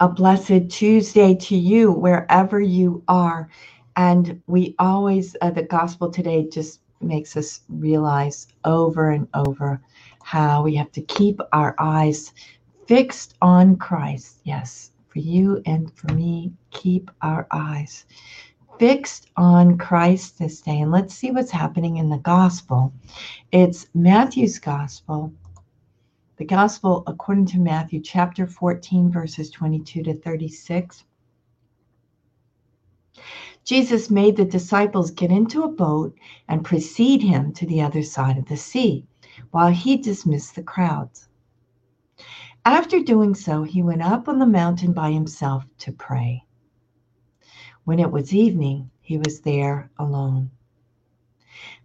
A blessed Tuesday to you, wherever you are. And we always, uh, the gospel today just makes us realize over and over how we have to keep our eyes fixed on Christ. Yes, for you and for me, keep our eyes fixed on Christ this day. And let's see what's happening in the gospel. It's Matthew's gospel. The gospel according to Matthew chapter 14, verses 22 to 36. Jesus made the disciples get into a boat and precede him to the other side of the sea while he dismissed the crowds. After doing so, he went up on the mountain by himself to pray. When it was evening, he was there alone.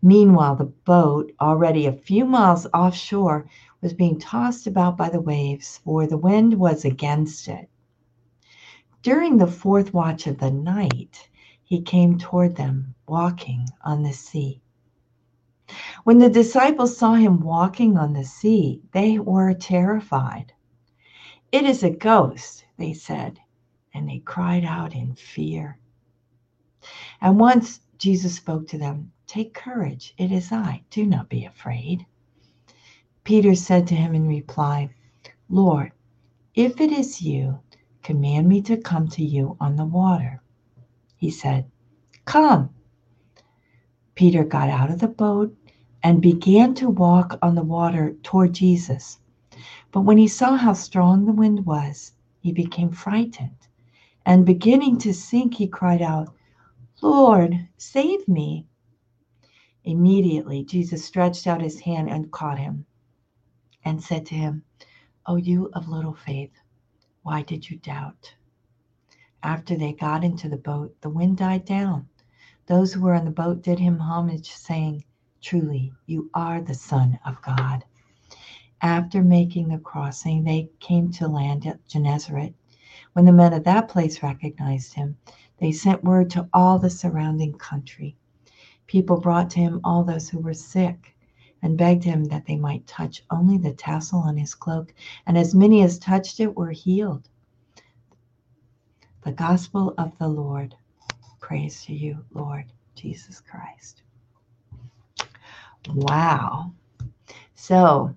Meanwhile, the boat, already a few miles offshore, was being tossed about by the waves, for the wind was against it. During the fourth watch of the night, he came toward them, walking on the sea. When the disciples saw him walking on the sea, they were terrified. It is a ghost, they said, and they cried out in fear. And once Jesus spoke to them, Take courage, it is I, do not be afraid. Peter said to him in reply, Lord, if it is you, command me to come to you on the water. He said, Come. Peter got out of the boat and began to walk on the water toward Jesus. But when he saw how strong the wind was, he became frightened. And beginning to sink, he cried out, Lord, save me. Immediately, Jesus stretched out his hand and caught him and said to him, O you of little faith, why did you doubt? After they got into the boat, the wind died down. Those who were in the boat did him homage, saying, Truly, you are the Son of God. After making the crossing, they came to land at Gennesaret. When the men of that place recognized him, they sent word to all the surrounding country. People brought to him all those who were sick and begged him that they might touch only the tassel on his cloak, and as many as touched it were healed. The gospel of the Lord. Praise to you, Lord Jesus Christ. Wow. So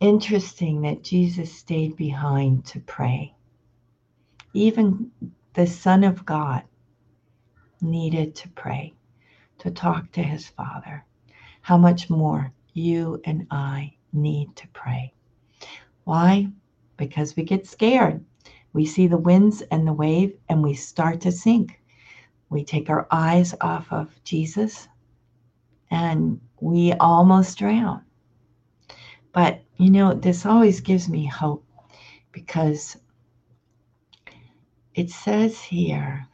interesting that Jesus stayed behind to pray. Even the Son of God needed to pray, to talk to his Father. How much more you and I need to pray. Why? Because we get scared. We see the winds and the wave and we start to sink. We take our eyes off of Jesus and we almost drown. But, you know, this always gives me hope because it says here,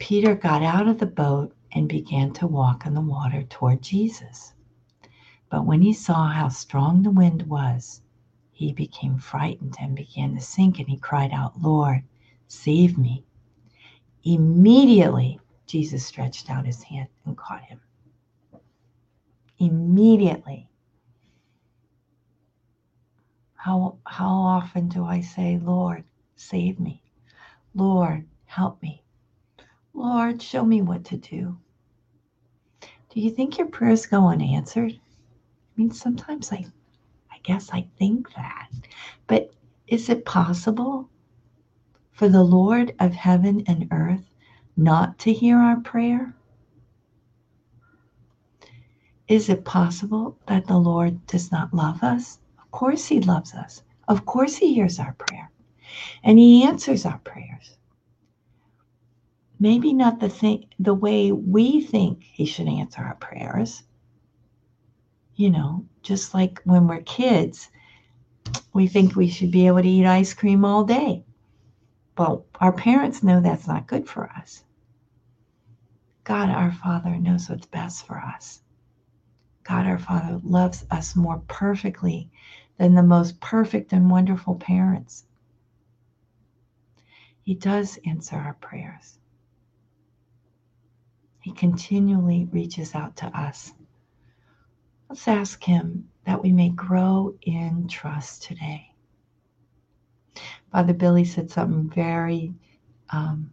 Peter got out of the boat and began to walk on the water toward Jesus. But when he saw how strong the wind was, he became frightened and began to sink, and he cried out, Lord, save me. Immediately, Jesus stretched out his hand and caught him. Immediately. How, how often do I say, Lord, save me? Lord, help me. Lord, show me what to do. Do you think your prayers go unanswered? I mean, sometimes I, I guess I think that. But is it possible for the Lord of heaven and earth not to hear our prayer? Is it possible that the Lord does not love us? Of course, He loves us. Of course, He hears our prayer and He answers our prayers. Maybe not the thing, the way we think He should answer our prayers. You know, just like when we're kids, we think we should be able to eat ice cream all day. Well, our parents know that's not good for us. God our Father knows what's best for us. God our Father loves us more perfectly than the most perfect and wonderful parents. He does answer our prayers. He continually reaches out to us Let's ask Him that we may grow in trust today. Father Billy said something very um,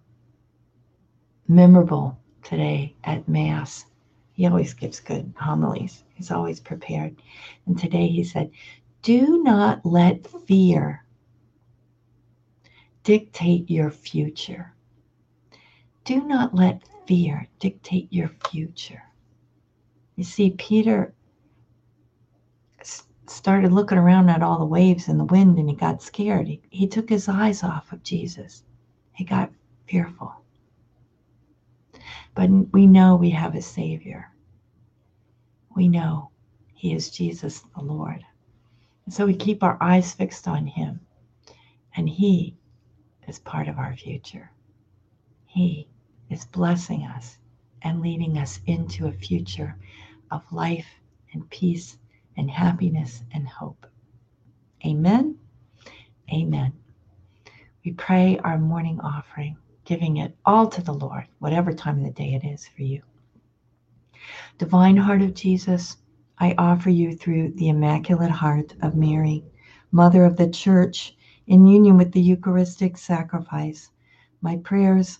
memorable today at Mass. He always gives good homilies, he's always prepared. And today he said, Do not let fear dictate your future. Do not let fear dictate your future. You see, Peter started looking around at all the waves and the wind and he got scared. He, he took his eyes off of Jesus. He got fearful. But we know we have a Savior. We know He is Jesus the Lord. And so we keep our eyes fixed on Him. And He is part of our future. He is blessing us and leading us into a future of life and peace and happiness and hope. Amen. Amen. We pray our morning offering giving it all to the Lord, whatever time of the day it is for you. Divine Heart of Jesus, I offer you through the Immaculate Heart of Mary, Mother of the Church, in union with the Eucharistic sacrifice, my prayers,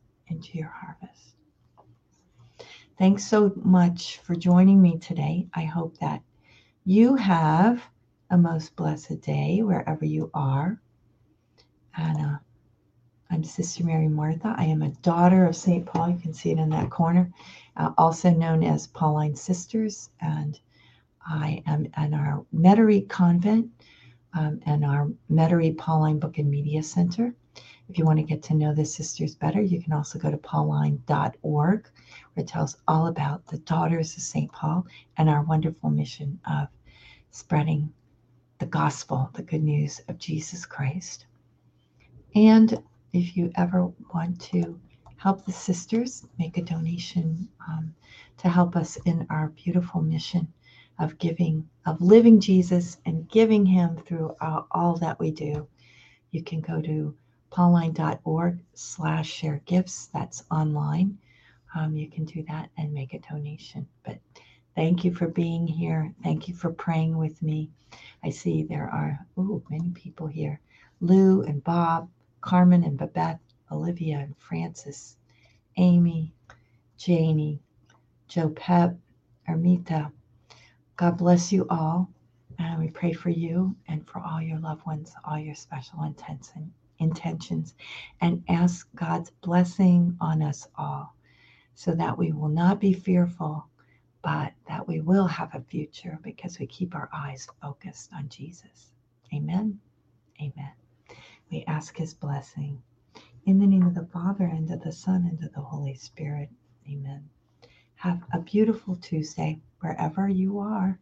into your harvest. Thanks so much for joining me today. I hope that you have a most blessed day wherever you are. And uh, I'm Sister Mary Martha. I am a daughter of St. Paul. You can see it in that corner, uh, also known as Pauline Sisters. And I am in our Metairie Convent um, and our Metairie Pauline Book and Media Center. If you want to get to know the sisters better, you can also go to pauline.org, where it tells all about the Daughters of St. Paul and our wonderful mission of spreading the gospel, the good news of Jesus Christ. And if you ever want to help the sisters, make a donation um, to help us in our beautiful mission of giving, of living Jesus and giving Him through all, all that we do, you can go to pauline.org slash share gifts. That's online. Um, you can do that and make a donation. But thank you for being here. Thank you for praying with me. I see there are ooh, many people here. Lou and Bob, Carmen and Babette, Olivia and Francis, Amy, Janie, Joe Pep, Ermita. God bless you all. And we pray for you and for all your loved ones, all your special intentions, and ask God's blessing on us all so that we will not be fearful, but that we will have a future because we keep our eyes focused on Jesus. Amen. Amen. We ask his blessing. In the name of the Father, and of the Son, and of the Holy Spirit. Amen. Have a beautiful Tuesday wherever you are.